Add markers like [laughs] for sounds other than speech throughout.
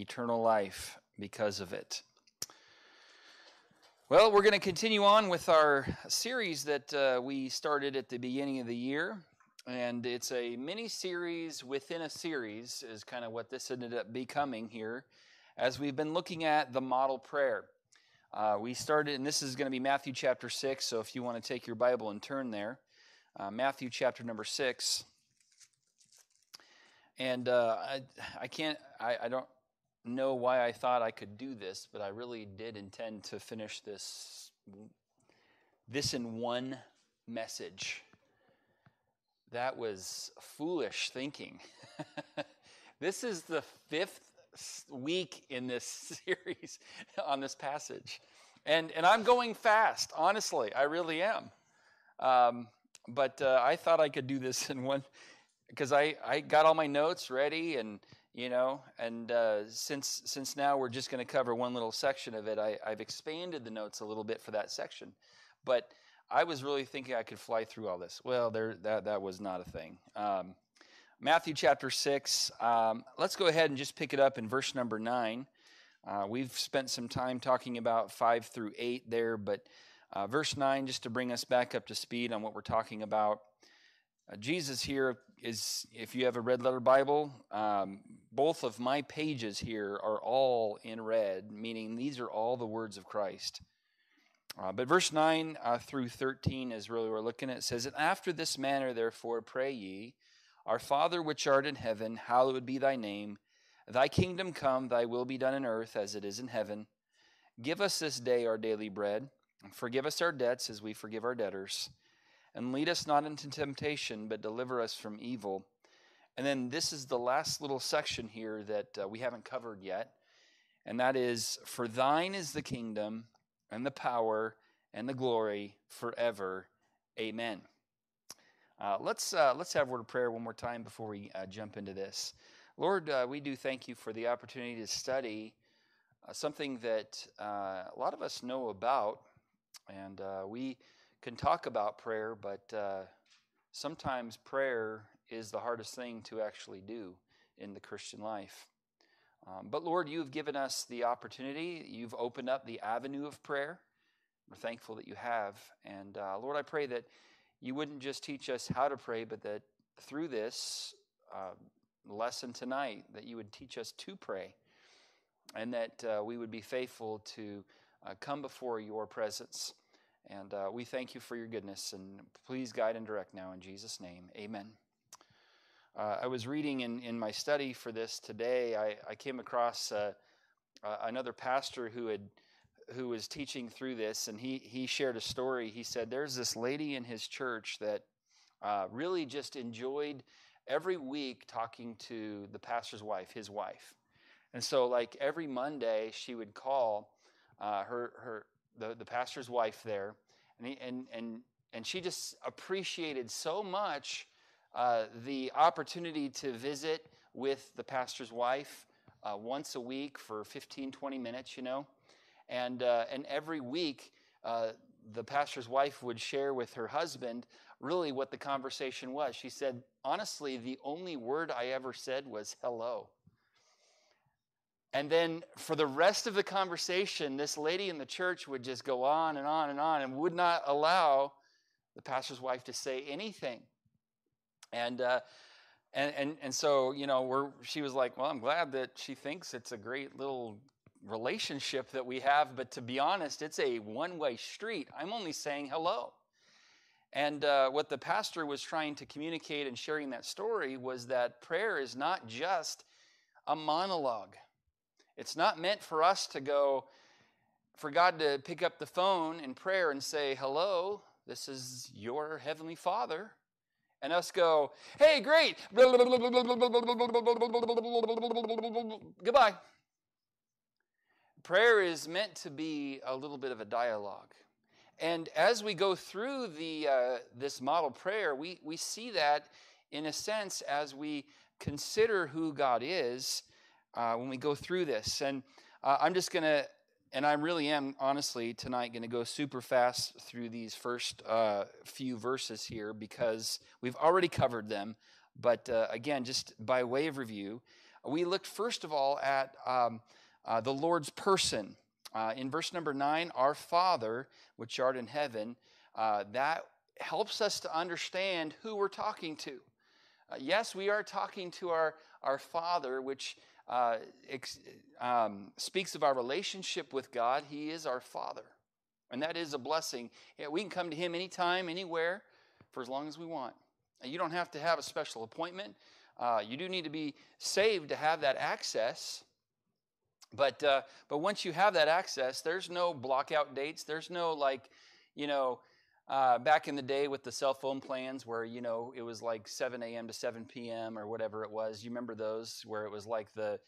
eternal life because of it. Well, we're going to continue on with our series that uh, we started at the beginning of the year. And it's a mini series within a series, is kind of what this ended up becoming here, as we've been looking at the model prayer. Uh, we started, and this is going to be Matthew chapter 6, so if you want to take your Bible and turn there, uh, Matthew chapter number 6. And uh, I, I can't, I, I don't know why I thought I could do this, but I really did intend to finish this this in one message. That was foolish thinking. [laughs] this is the fifth week in this [laughs] series on this passage. And, and I'm going fast, honestly, I really am. Um, but uh, I thought I could do this in one, because I, I got all my notes ready and you know and uh, since since now we're just going to cover one little section of it I, i've expanded the notes a little bit for that section. But i was really thinking i could fly through all this. Well there that, that was not a thing. Um, matthew chapter 6 um, let's go ahead and just pick it up in verse number 9 uh, we've spent some time talking about 5 through 8 there but uh, verse 9 just to bring us back up to speed on what we're talking about. Uh, Jesus here is, if you have a red letter Bible, um, both of my pages here are all in red, meaning these are all the words of Christ. Uh, but verse 9 uh, through 13 is really we're looking at. It says, after this manner, therefore, pray ye, Our Father which art in heaven, hallowed be thy name. Thy kingdom come, thy will be done in earth as it is in heaven. Give us this day our daily bread, and forgive us our debts as we forgive our debtors and lead us not into temptation, but deliver us from evil. And then this is the last little section here that uh, we haven't covered yet. And that is For thine is the kingdom, and the power, and the glory forever. Amen. Uh, let's, uh, let's have a word of prayer one more time before we uh, jump into this. Lord, uh, we do thank you for the opportunity to study uh, something that a lot of us know about. And we can talk about prayer, but uh, sometimes prayer is the hardest thing to actually do in the Christian life. Um, but Lord, you've given us the opportunity. You've opened up the avenue of prayer. We're thankful that you have. And uh, Lord, I pray that you wouldn't just teach us how to pray, but that through this uh, lesson tonight, that you would teach us to pray and that uh, we would be faithful to uh, come before your presence and uh, we thank you for your goodness. And please guide and direct now in Jesus' name. Amen. Uh, I was reading in, in my study for this today. I, I came across uh, uh another pastor who had who was teaching through this, and he he shared a story. He said there's this lady in his church that uh, really just enjoyed every week talking to the pastor's wife, his wife, and so like every Monday she would call uh, her her the, the pastor's wife there, and, he, and, and, and she just appreciated so much uh, the opportunity to visit with the pastor's wife uh, once a week for 15, 20 minutes, you know. And, uh, and every week, uh, the pastor's wife would share with her husband really what the conversation was. She said, Honestly, the only word I ever said was hello. And then for the rest of the conversation, this lady in the church would just go on and on and on and would not allow the pastor's wife to say anything. And, uh, and, and, and so, you know, we're, she was like, well, I'm glad that she thinks it's a great little relationship that we have, but to be honest, it's a one way street. I'm only saying hello. And uh, what the pastor was trying to communicate and sharing that story was that prayer is not just a monologue. It's not meant for us to go, for God to pick up the phone in prayer and say, Hello, this is your Heavenly Father. And us go, Hey, great. Goodbye. Prayer is meant to be a little bit of a dialogue. And as we go through the, uh, this model prayer, we, we see that in a sense as we consider who God is uh, when we go through this. And uh, I'm just going to, and I really am honestly tonight going to go super fast through these first uh, few verses here because we've already covered them. But uh, again, just by way of review, we looked first of all at um, uh, the Lord's person. Uh, in verse number nine, our Father, which art in heaven, that helps us to understand who we're talking to. Yes, we are talking to our, our Father, which uh, ex- um, speaks of our relationship with God. He is our Father. And that is a blessing. We can come to Him anytime, anywhere, for as long as we want. You don't have to have a special appointment. Uh, you do need to be saved to have that access. But, uh, but once you have that access, there's no blockout dates. There's no like, you know, uh, back in the day with the cell phone plans where, you know, it was like 7 a.m. to 7 p.m. or whatever it was. You remember those where it was like the,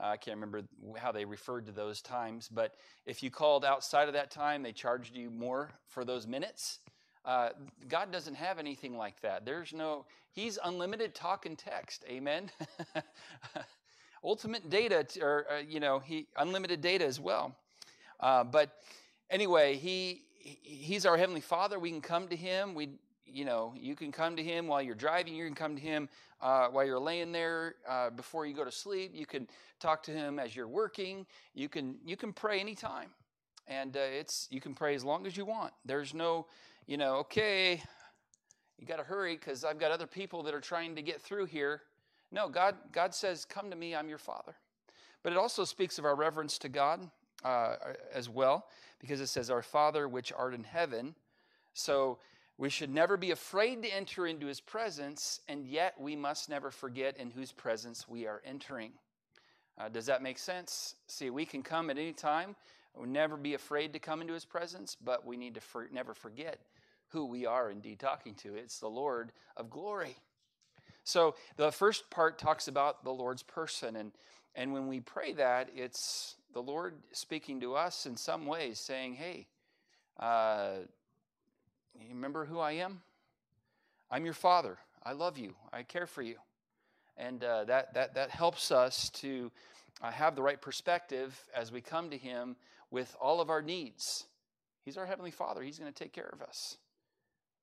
uh, I can't remember how they referred to those times, but if you called outside of that time, they charged you more for those minutes. Uh, God doesn't have anything like that. There's no, He's unlimited talk and text. Amen. [laughs] Ultimate data, or, uh, you know, He unlimited data as well. Uh, but anyway, He He's our Heavenly Father. We can come to Him. We, you know, you can come to Him while you're driving. You can come to Him uh, while you're laying there uh, before you go to sleep. You can talk to Him as you're working. You can you can pray anytime, and uh, it's you can pray as long as you want. There's no, you know, okay, you got to hurry because I've got other people that are trying to get through here. No, God God says, "Come to me. I'm your Father." But it also speaks of our reverence to God uh, as well, because it says, "Our Father which art in heaven." So we should never be afraid to enter into his presence, and yet we must never forget in whose presence we are entering. Uh, does that make sense? See, we can come at any time. We'll never be afraid to come into his presence, but we need to for, never forget who we are indeed talking to. It's the Lord of glory. So the first part talks about the Lord's person, and, and when we pray that, it's the Lord speaking to us in some ways, saying, Hey, uh, you remember who I am? I'm your father. I love you. I care for you. And uh, that, that, that helps us to uh, have the right perspective as we come to Him with all of our needs. He's our Heavenly Father, He's going to take care of us.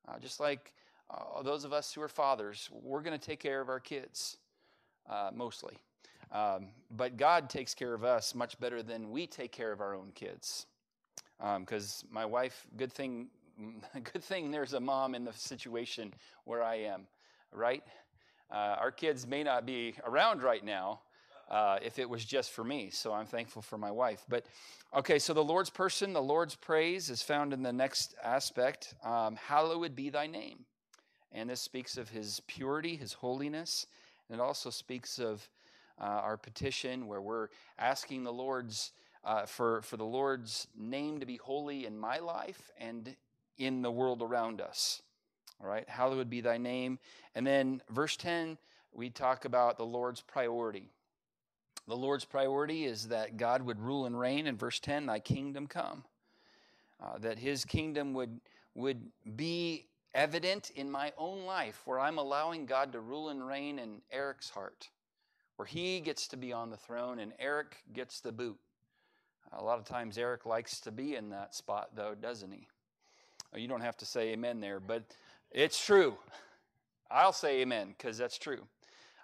Uh, just like uh, those of us who are fathers, we're going to take care of our kids, uh, mostly. Um, but God takes care of us much better than we take care of our own kids. Because um, my wife, good thing [laughs] good thing there's a mom in the situation where I am, right? Uh, our kids may not be around right now uh, if it was just for me, so I'm thankful for my wife. But okay, so the Lord's person, the Lord's praise is found in the next aspect um, Hallowed be thy name. And this speaks of his purity, his holiness, and it also speaks of uh, our petition where we're asking the Lord's. Uh, for, for the Lord's name to be holy in my life and in the world around us. All right, hallowed be thy name. And then verse 10, we talk about the Lord's priority. The Lord's priority is that God would rule and reign. In verse 10, thy kingdom come. Uh, that his kingdom would, would be evident in my own life, where I'm allowing God to rule and reign in Eric's heart, where he gets to be on the throne and Eric gets the boot. A lot of times, Eric likes to be in that spot, though, doesn't he? Oh, you don't have to say amen there, but it's true. I'll say amen because that's true.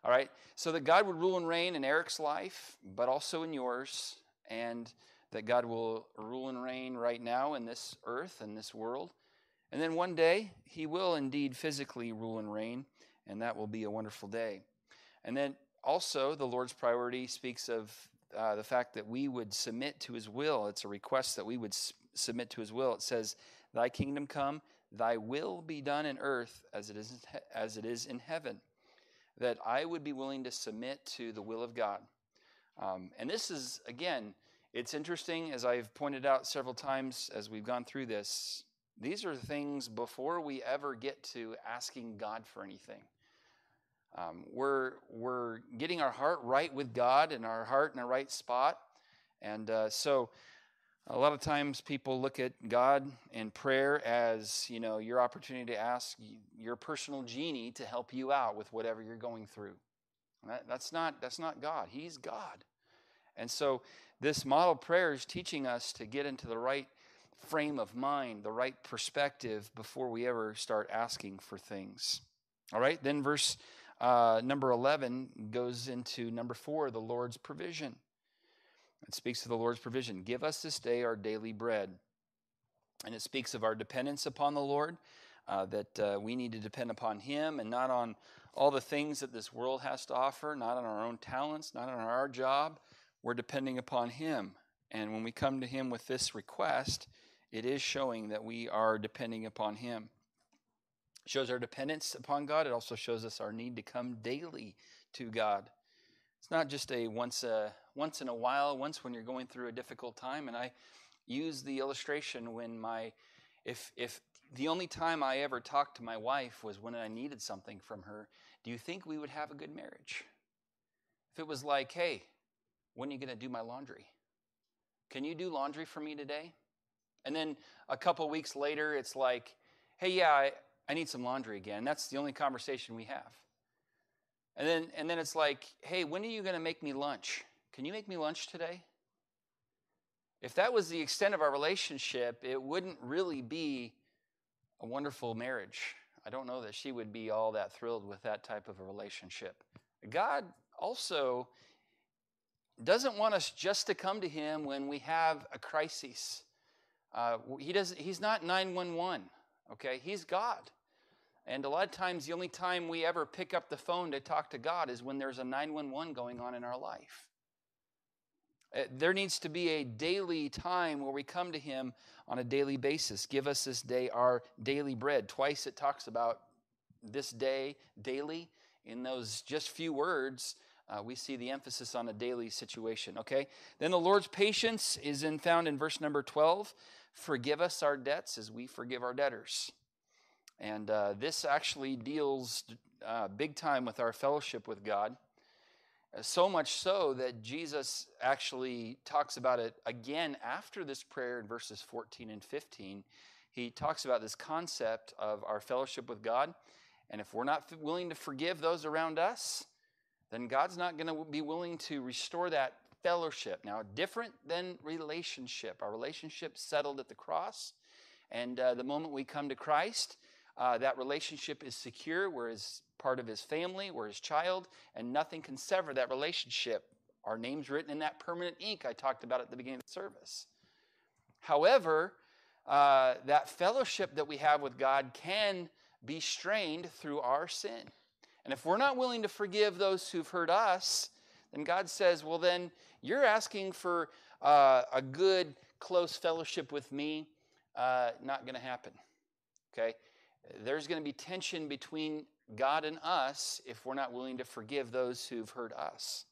All right? So that God would rule and reign in Eric's life, but also in yours, and that God will rule and reign right now in this earth and this world. And then one day, He will indeed physically rule and reign, and that will be a wonderful day. And then also, the Lord's priority speaks of uh, the fact that we would submit to His will. It's a request that we would s- submit to His will. It says, Thy kingdom come, thy will be done in earth as it is as it is in heaven. That I would be willing to submit to the will of God. Um, and this is again, it's interesting as I've pointed out several times as we've gone through this. These are things before we ever get to asking God for anything. Um, we're we're getting our heart right with God and our heart in the right spot, and uh, so a lot of times people look at God and prayer as, you know, your opportunity to ask your personal genie to help you out with whatever you're going through. That, that's not that's not God. He's God. And so this model prayer is teaching us to get into the right frame of mind, the right perspective before we ever start asking for things. All right, then verse uh, number 11 goes into number four, the Lord's provision. It speaks of the Lord's provision. Give us this day our daily bread. And it speaks of our dependence upon the Lord, uh, that uh, we need to depend upon Him and not on all the things that this world has to offer, not on our own talents, not on our job. We're depending upon Him. And when we come to Him with this request, it is showing that we are depending upon Him. Shows our dependence upon God. It also shows us our need to come daily to God. It's not just a once a once in a while, once when you're going through a difficult time. And I use the illustration when my if if the only time I ever talked to my wife was when I needed something from her, do you think we would have a good marriage? If it was like, hey, when are you going to do my laundry? Can you do laundry for me today? And then a couple weeks later, it's like, hey, yeah, I, I need some laundry again. That's the only conversation we have. And then, and then it's like, hey, when are you going to make me lunch? Can you make me lunch today? If that was the extent of our relationship, it wouldn't really be a wonderful marriage. I don't know that she would be all that thrilled with that type of a relationship. God also doesn't want us just to come to Him when we have a crisis. Uh, he doesn't, he's not 911, okay? He's God. And a lot of times, the only time we ever pick up the phone to talk to God is when there's a 911 going on in our life. Uh, there needs to be a daily time where we come to Him on a daily basis. Give us this day our daily bread. Twice it talks about this day daily. In those just few words, uh, we see the emphasis on a daily situation. Okay? Then the Lord's patience is in, found in verse number 12. Forgive us our debts as we forgive our debtors. And uh, this actually deals uh, big time with our fellowship with God. Uh, so much so that Jesus actually talks about it again after this prayer in verses 14 and 15. He talks about this concept of our fellowship with God. And if we're not willing to forgive those around us, then God's not going to be willing to restore that fellowship. Now, different than relationship. Our relationship settled at the cross. And uh, the moment we come to Christ, uh, that relationship is secure. Whereas part of his family, we're his child, and nothing can sever that relationship. Our name's written in that permanent ink I talked about at the beginning of the service. However, uh, that fellowship that we have with God can be strained through our sin. And if we're not willing to forgive those who've hurt us, then God says, well, then you're asking for uh, a good, close fellowship with me. Uh, not going to happen. Okay? There's going to be tension between God and us if we're not willing to forgive those who've hurt us.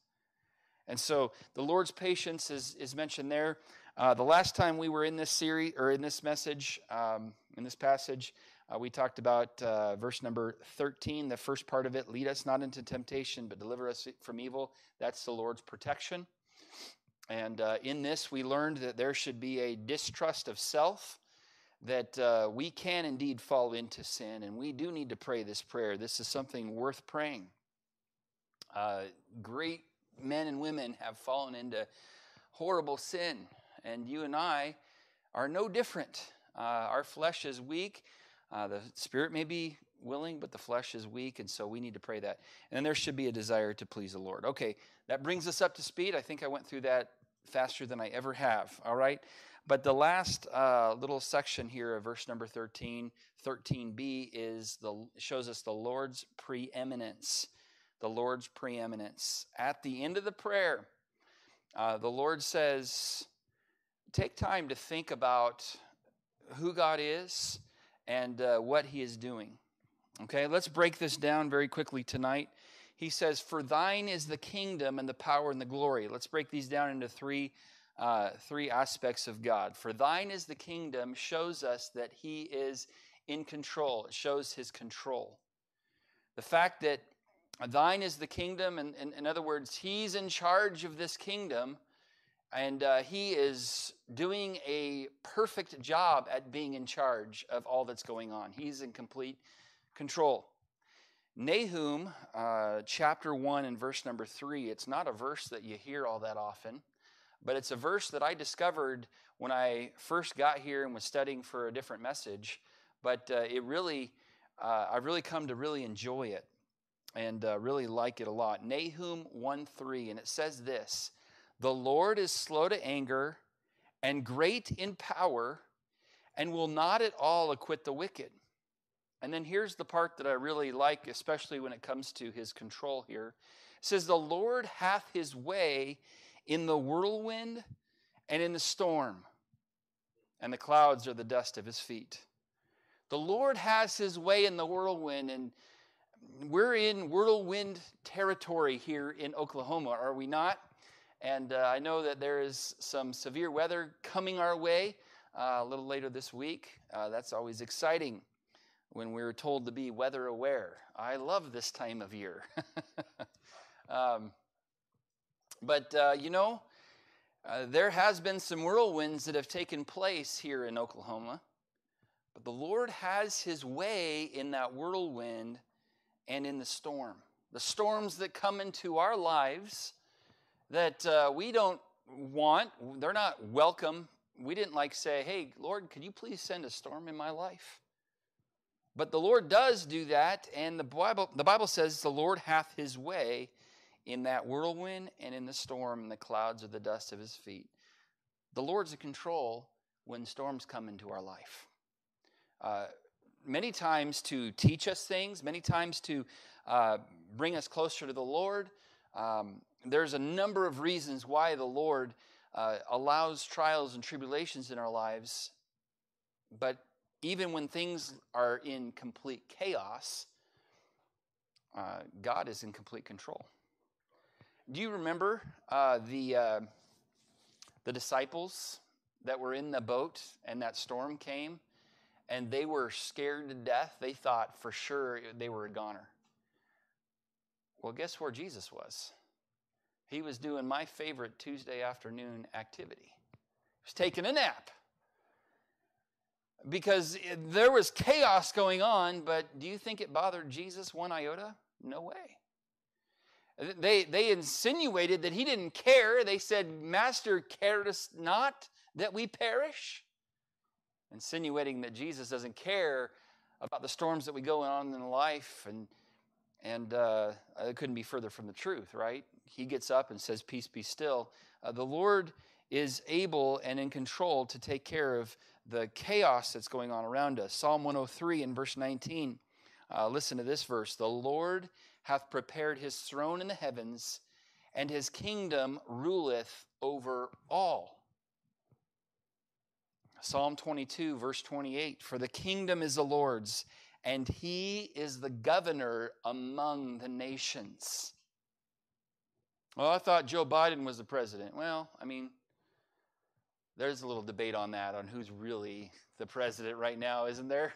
And so the Lord's patience is, is mentioned there. Uh, the last time we were in this series or in this message, um, in this passage, uh, we talked about uh, verse number 13, the first part of it lead us not into temptation, but deliver us from evil. That's the Lord's protection. And uh, in this, we learned that there should be a distrust of self that uh, we can indeed fall into sin, and we do need to pray this prayer. This is something worth praying. Uh, great men and women have fallen into horrible sin, and you and I are no different. Uh, our flesh is weak. Uh, the spirit may be willing, but the flesh is weak, and so we need to pray that. And there should be a desire to please the Lord. Okay, that brings us up to speed. I think I went through that faster than I ever have. All right. But the last uh, little section here of verse number 13, 13b, is the shows us the Lord's preeminence. The Lord's preeminence. At the end of the prayer, uh, the Lord says, Take time to think about who God is and uh, what He is doing. Okay, let's break this down very quickly tonight. He says, For thine is the kingdom and the power and the glory. Let's break these down into three uh, three aspects of God. For thine is the kingdom shows us that he is in control, it shows his control. The fact that thine is the kingdom, and, in other words, he's in charge of this kingdom, and uh, he is doing a perfect job at being in charge of all that's going on. He's in complete control. Nahum, uh, chapter 1 and verse number 3, it's not a verse that you hear all that often. But it's a verse that I discovered when I first got here and was studying for a different message. But uh, it really, uh, I've really come to really enjoy it. and uh, really like it a lot. Nahum 1 3, and it says this The Lord is slow to anger and great in power, and will not at all acquit the wicked. And then here's the part that I really like, especially when it comes to his control here. It says, The Lord hath his way in the whirlwind and in the storm, and the clouds are the dust of his feet. The Lord has his way in the whirlwind, and we're in whirlwind territory here in Oklahoma, are we not? And uh, I know that there is some severe weather coming our way uh, a little later this week. Uh, that's always exciting when we're told to be weather aware. I love this time of year. [laughs] um, but, uh, you know, uh, there has been some whirlwinds that have taken place here in Oklahoma. But the Lord has his way in that whirlwind and in the storm. The storms that come into our lives that uh, we don't want, they're not welcome. We didn't like say, hey, Lord, could you please send a storm in my life? But the Lord does do that, and the Bible, the Bible says the Lord hath his way in that whirlwind and in the storm, and the clouds are the dust of his feet. The Lord's in control when storms come into our life. Uh, many times to teach us things, many times to uh, bring us closer to the Lord. Um, there's a number of reasons why the Lord uh, allows trials and tribulations in our lives, but even when things are in complete chaos, uh, God is in complete control. Do you remember uh, the uh, the disciples that were in the boat and that storm came, and they were scared to death? They thought for sure they were a goner. Well, guess where Jesus was? He was doing my favorite Tuesday afternoon activity. He was taking a nap. Because there was chaos going on, but do you think it bothered Jesus one iota? No way. They, they insinuated that he didn't care. They said, Master, carest not that we perish? Insinuating that Jesus doesn't care about the storms that we go on in life and and uh, it couldn't be further from the truth, right? He gets up and says, Peace be still. Uh, the Lord is able and in control to take care of the chaos that's going on around us. Psalm 103 in verse 19. Uh, listen to this verse The Lord hath prepared his throne in the heavens, and his kingdom ruleth over all. Psalm 22, verse 28 For the kingdom is the Lord's and he is the governor among the nations. Well, I thought Joe Biden was the president. Well, I mean, there's a little debate on that, on who's really the president right now, isn't there?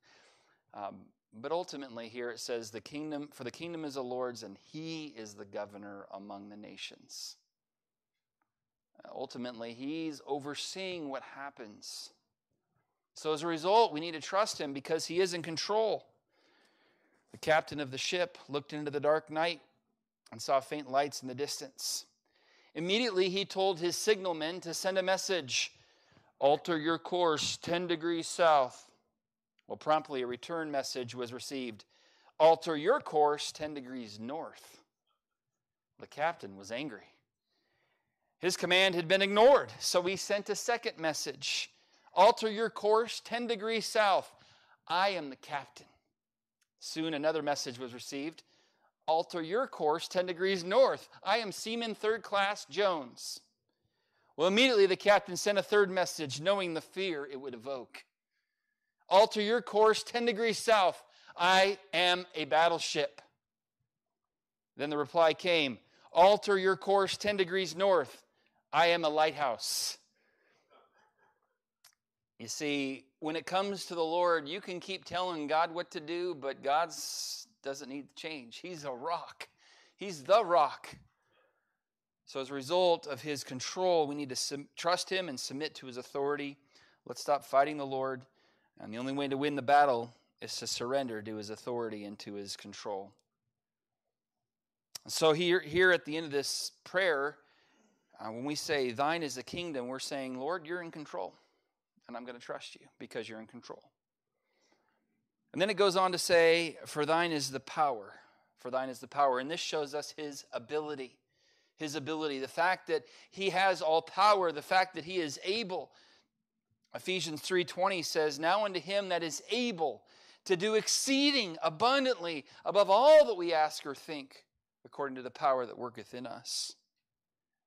[laughs] um, but ultimately, here it says, "The kingdom, for the kingdom is the Lord's, and He is the governor among the nations." Uh, ultimately, He's overseeing what happens. So as a result, we need to trust him because he is in control. The captain of the ship looked into the dark night and saw faint lights in the distance. Immediately, he told his signalmen to send a message alter your course 10 degrees south. Well, promptly a return message was received alter your course 10 degrees north. The captain was angry. His command had been ignored, so he sent a second message Alter your course 10 degrees south. I am the captain. Soon another message was received. Alter your course 10 degrees north. I am Seaman Third Class Jones. Well, immediately the captain sent a third message, knowing the fear it would evoke. Alter your course 10 degrees south. I am a battleship. Then the reply came Alter your course 10 degrees north. I am a lighthouse. You see, when it comes to the Lord, you can keep telling God what to do, but God doesn't need to change. He's a rock, He's the rock. So, as a result of His control, we need to trust Him and submit to His authority. Let's stop fighting the Lord. And the only way to win the battle is to surrender to His authority and to His control. So, here, here at the end of this prayer, uh, when we say, Thine is the kingdom, we're saying, Lord, you're in control and I'm going to trust you because you're in control. And then it goes on to say, For thine is the power, for thine is the power. And this shows us his ability. His ability, the fact that he has all power, the fact that he is able. Ephesians 3:20 says, "Now unto him that is able to do exceeding abundantly above all that we ask or think, according to the power that worketh in us."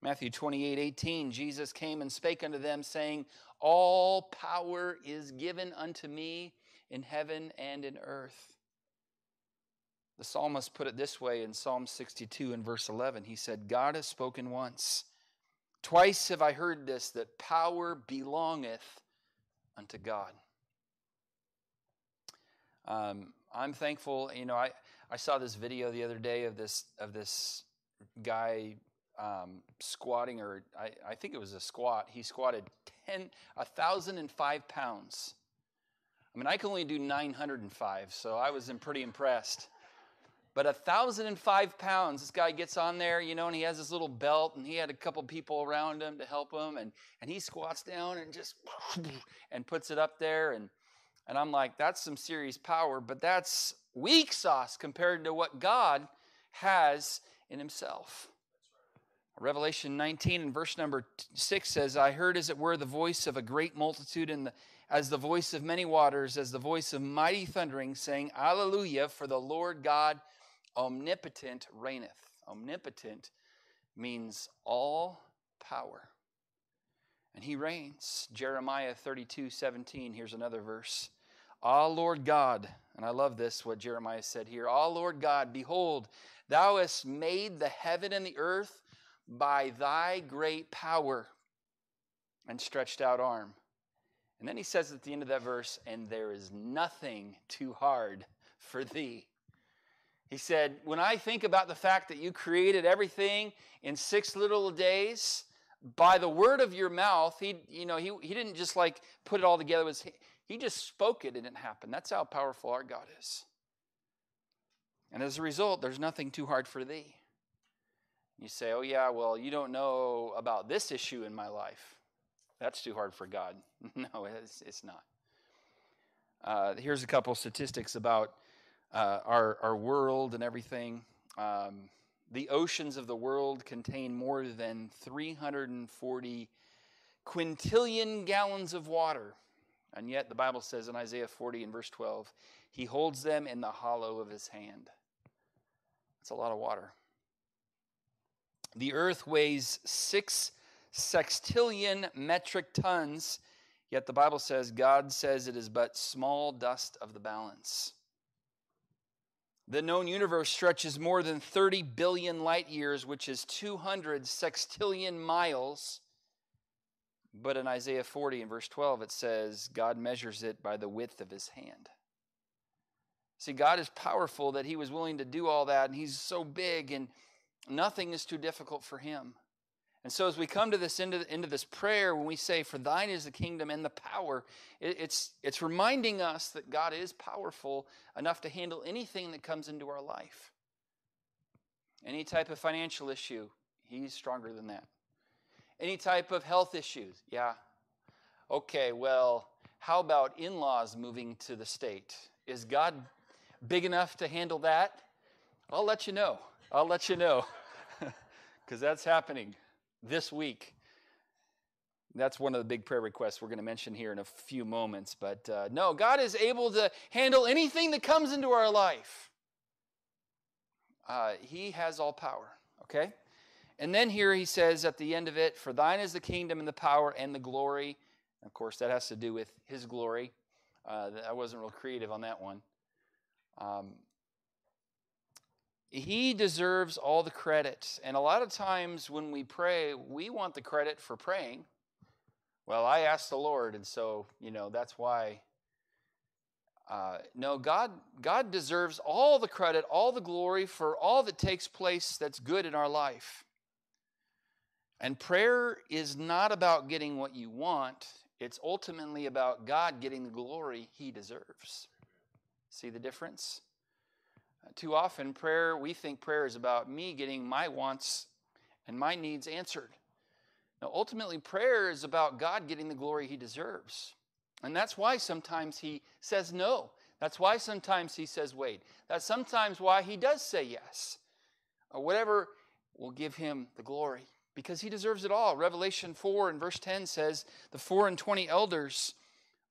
Matthew 28 18, Jesus came and spake unto them, saying, All power is given unto me in heaven and in earth. The psalmist put it this way in Psalm 62 and verse 11. He said, God has spoken once. Twice have I heard this, that power belongeth unto God. Um, I'm thankful, you know, I, I saw this video the other day of this, of this guy um, squatting, or I, I think it was a squat. He squatted 10, a 1,005 pounds. I mean, I can only do 905, so I was pretty impressed. But a thousand and five pounds, this guy gets on there, you know, and he has his little belt, and he had a couple people around him to help him, and, and he squats down and just [laughs] and puts it up there, and and I'm like, that's some serious power, but that's weak sauce compared to what God has in Himself. Revelation 19 and verse number 6 says, I heard as it were the voice of a great multitude, and the, as the voice of many waters, as the voice of mighty thundering, saying, Alleluia, for the Lord God omnipotent reigneth. Omnipotent means all power. And he reigns. Jeremiah 32 17, here's another verse. Ah, Lord God, and I love this, what Jeremiah said here. Ah, Lord God, behold, thou hast made the heaven and the earth by thy great power and stretched out arm. And then he says at the end of that verse, and there is nothing too hard for thee. He said, When I think about the fact that you created everything in six little days, by the word of your mouth, he, you know, he, he didn't just like put it all together. Was he just spoke it and it happened. That's how powerful our God is. And as a result, there's nothing too hard for thee. You say, oh, yeah, well, you don't know about this issue in my life. That's too hard for God. [laughs] no, it's, it's not. Uh, here's a couple statistics about uh, our, our world and everything. Um, the oceans of the world contain more than 340 quintillion gallons of water. And yet, the Bible says in Isaiah 40 and verse 12, He holds them in the hollow of His hand. That's a lot of water. The earth weighs six sextillion metric tons, yet the Bible says God says it is but small dust of the balance. The known universe stretches more than 30 billion light years, which is 200 sextillion miles. But in Isaiah 40 and verse 12, it says, God measures it by the width of his hand. See, God is powerful that he was willing to do all that, and he's so big, and nothing is too difficult for him. And so, as we come to this end of, end of this prayer, when we say, For thine is the kingdom and the power, it, it's, it's reminding us that God is powerful enough to handle anything that comes into our life. Any type of financial issue, He's stronger than that. Any type of health issues, yeah. Okay, well, how about in laws moving to the state? Is God big enough to handle that? I'll let you know. I'll let you know [laughs] because that's happening this week. That's one of the big prayer requests we're going to mention here in a few moments. But uh, no, God is able to handle anything that comes into our life. Uh, he has all power, okay? And then here he says at the end of it, For thine is the kingdom and the power and the glory. Of course, that has to do with his glory. Uh, I wasn't real creative on that one. Um, he deserves all the credit. And a lot of times when we pray, we want the credit for praying. Well, I asked the Lord, and so, you know, that's why. Uh, no, God, God deserves all the credit, all the glory for all that takes place that's good in our life. And prayer is not about getting what you want, it's ultimately about God getting the glory he deserves. See the difference? Too often, prayer, we think prayer is about me getting my wants and my needs answered. Now, ultimately, prayer is about God getting the glory he deserves. And that's why sometimes he says no. That's why sometimes he says wait. That's sometimes why he does say yes. Or whatever will give him the glory because he deserves it all. Revelation 4 and verse 10 says, The four and twenty elders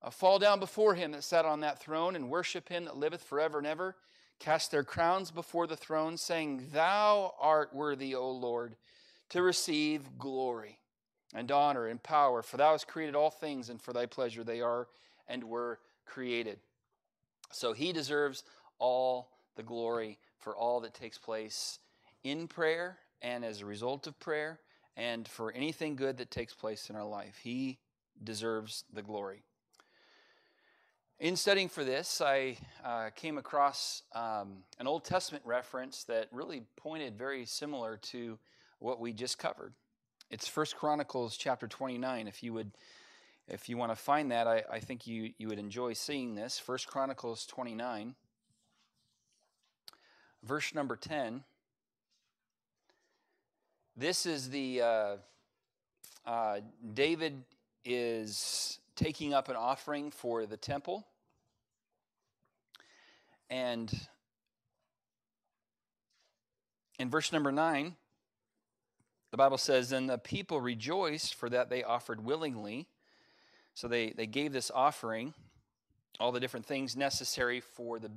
uh, fall down before him that sat on that throne and worship him that liveth forever and ever, cast their crowns before the throne, saying, Thou art worthy, O Lord, to receive glory and honor and power, for thou hast created all things, and for thy pleasure they are and were created. So he deserves all the glory for all that takes place in prayer and as a result of prayer and for anything good that takes place in our life. He deserves the glory. In studying for this, I uh, came across um, an Old Testament reference that really pointed very similar to what we just covered. It's First Chronicles chapter 29. If you would, if you want to find that, I, I think you, you would enjoy seeing this. First Chronicles 29, verse number 10. This is the uh, uh, David is taking up an offering for the temple. And in verse number 9, the Bible says, And the people rejoiced for that they offered willingly. So they, they gave this offering, all the different things necessary for the,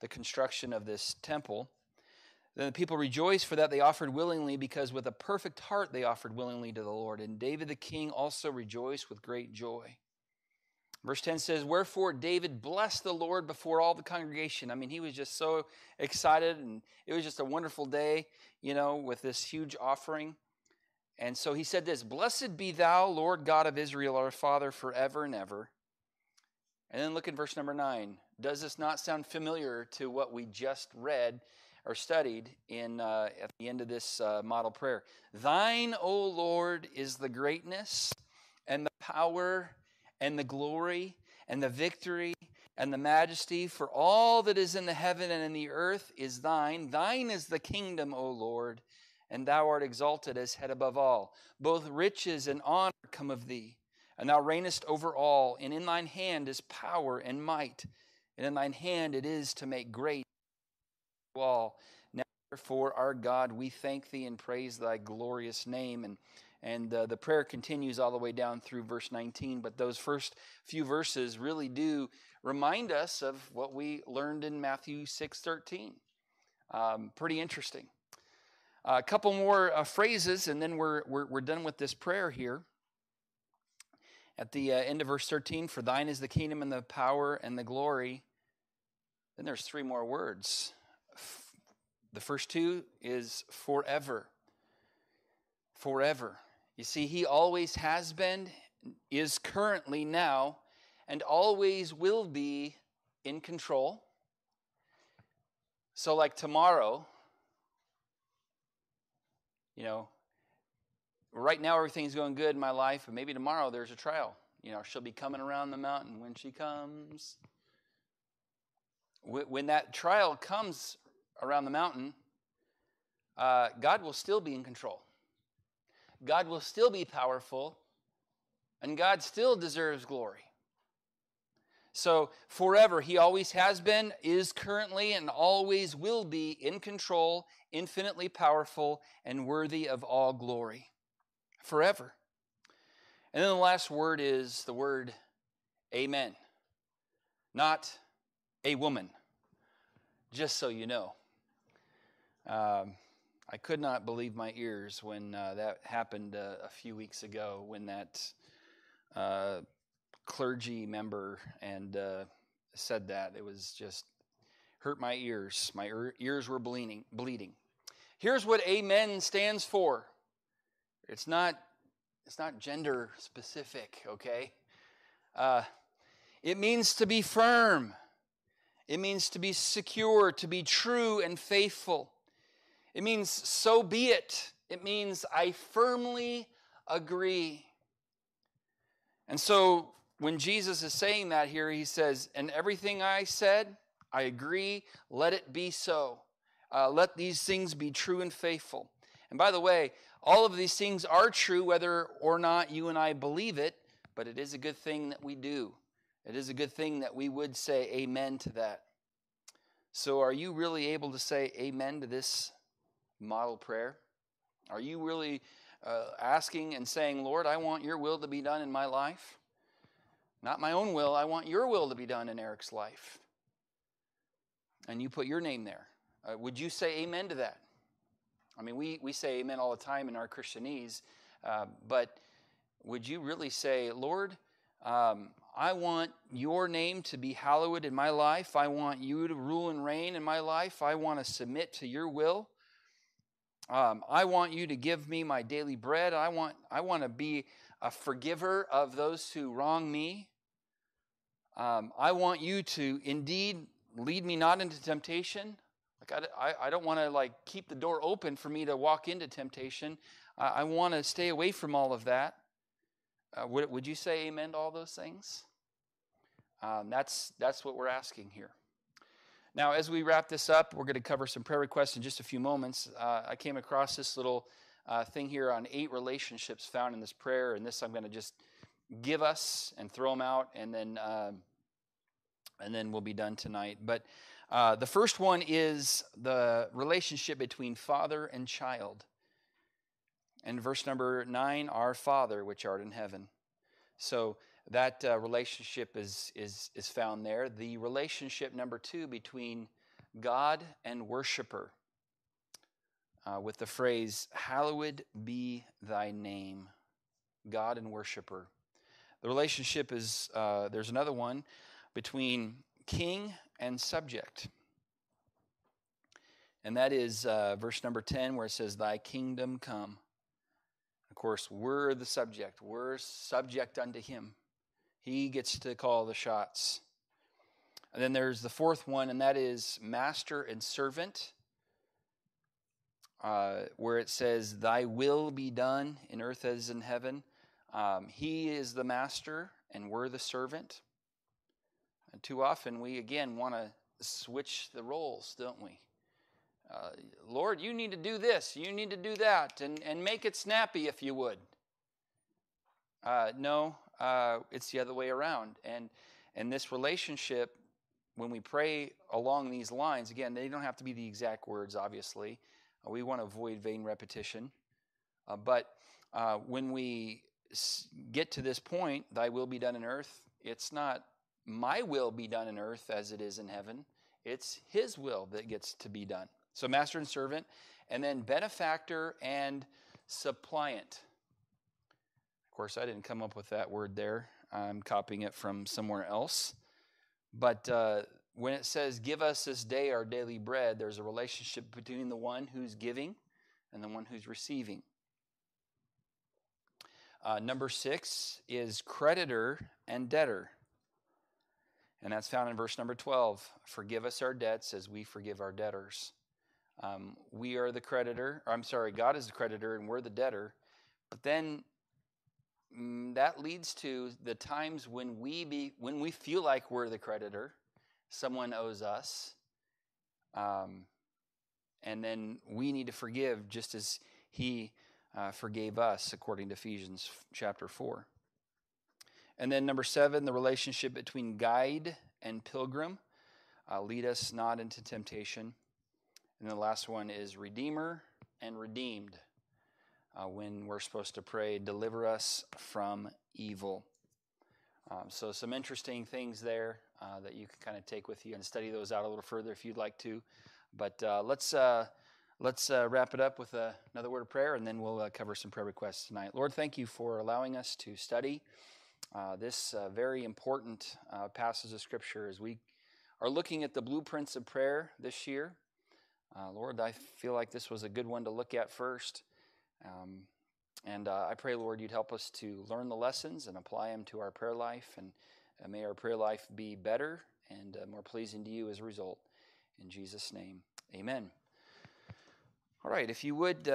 the construction of this temple. Then the people rejoiced for that they offered willingly, because with a perfect heart they offered willingly to the Lord. And David the king also rejoiced with great joy. Verse 10 says, Wherefore David blessed the Lord before all the congregation. I mean, he was just so excited, and it was just a wonderful day, you know, with this huge offering. And so he said this Blessed be thou, Lord God of Israel, our Father, forever and ever. And then look at verse number 9. Does this not sound familiar to what we just read or studied in, uh, at the end of this uh, model prayer? Thine, O Lord, is the greatness and the power and the glory and the victory and the majesty, for all that is in the heaven and in the earth is thine. Thine is the kingdom, O Lord and thou art exalted as head above all. Both riches and honor come of thee, and thou reignest over all, and in thine hand is power and might, and in thine hand it is to make great all. Now, therefore, our God, we thank thee and praise thy glorious name. And and uh, the prayer continues all the way down through verse 19, but those first few verses really do remind us of what we learned in Matthew 6 13. Um, pretty interesting a couple more uh, phrases, and then we're, we're, we're, done with this prayer here. At the uh, end of verse 13, for thine is the kingdom and the power and the glory. Then there's three more words. The first two is forever. Forever. You see, he always has been, is currently now, and always will be in control. So, like tomorrow, you know, right now everything's going good in my life, but maybe tomorrow there's a trial. You know, she'll be coming around the mountain when she comes. When that trial comes around the mountain, uh, God will still be in control. God will still be powerful, and God still deserves glory. So, forever, He always has been, is currently, and always will be in control, infinitely powerful, and worthy of all glory. Forever. And then the last word is the word amen, not a woman, just so you know. Um, I could not believe my ears when uh, that happened uh, a few weeks ago when that. Uh, clergy member and uh, said that. It was just hurt my ears. My ears were bleeding. Bleeding. Here's what Amen stands for. It's not. It's not gender specific. Okay. Uh, it means to be firm. It means to be secure, to be true and faithful. It means so be it. It means I firmly agree. And so when Jesus is saying that here, he says, And everything I said, I agree, let it be so. Uh, let these things be true and faithful. And by the way, all of these things are true whether or not you and I believe it, but it is a good thing that we do. It is a good thing that we would say amen to that. So, are you really able to say amen to this model prayer? Are you really uh, asking and saying, Lord, I want your will to be done in my life? Not my own will, I want your will to be done in Eric's life. And you put your name there. Uh, would you say amen to that? I mean, we, we say amen all the time in our Christianese, uh, but would you really say, Lord, um, I want your name to be hallowed in my life. I want you to rule and reign in my life. I want to submit to your will. Um, I want you to give me my daily bread. I want, I want to be a forgiver of those who wrong me. Um, I want you to indeed lead me not into temptation. Like I, I, I don't want to like keep the door open for me to walk into temptation. I, I want to stay away from all of that. Uh, would, would you say amen to all those things? Um, that's, that's what we're asking here. Now, as we wrap this up, we're going to cover some prayer requests in just a few moments. Uh, I came across this little uh, thing here on eight relationships found in this prayer, and this I'm going to just give us and throw them out, and then um, and then we'll be done tonight. But uh, the first one is the relationship between father and child. And verse number nine, our Father which art in heaven. So that uh, relationship is, is, is found there. The relationship number two between God and worshiper uh, with the phrase, Hallowed be thy name, God and worshiper. The relationship is, uh, there's another one between king and subject. And that is uh, verse number 10, where it says, Thy kingdom come. Of course, we're the subject, we're subject unto him. He gets to call the shots. And then there's the fourth one, and that is master and servant, uh, where it says, Thy will be done in earth as in heaven. Um, he is the master, and we're the servant. And too often we, again, want to switch the roles, don't we? Uh, Lord, you need to do this, you need to do that, and, and make it snappy if you would. Uh, no, uh, it's the other way around. And, and this relationship, when we pray along these lines, again, they don't have to be the exact words, obviously. Uh, we want to avoid vain repetition. Uh, but uh, when we get to this point, thy will be done in earth, it's not my will be done in earth as it is in heaven. It's his will that gets to be done. So, master and servant, and then benefactor and suppliant course, I didn't come up with that word there. I'm copying it from somewhere else. But uh, when it says, Give us this day our daily bread, there's a relationship between the one who's giving and the one who's receiving. Uh, number six is creditor and debtor. And that's found in verse number 12. Forgive us our debts as we forgive our debtors. Um, we are the creditor, I'm sorry, God is the creditor and we're the debtor. But then that leads to the times when we be when we feel like we're the creditor, someone owes us, um, and then we need to forgive just as He uh, forgave us, according to Ephesians chapter four. And then number seven, the relationship between guide and pilgrim. Uh, lead us not into temptation. And the last one is redeemer and redeemed uh, when we're supposed to pray, deliver us from evil. Um, so, some interesting things there uh, that you can kind of take with you and study those out a little further if you'd like to. But uh, let's uh, let's uh, wrap it up with uh, another word of prayer, and then we'll cover some prayer requests tonight. Lord, thank you for allowing us to study this very important passage of Scripture as we are looking at the blueprints of prayer this year. Lord, I feel like this was a good one to look at first. Um, and uh, I pray, Lord, you'd help us to learn the lessons and apply them to our prayer life. And uh, may our prayer life be better and uh, more pleasing to you as a result. In Jesus' name, amen. All right, if you would. Uh,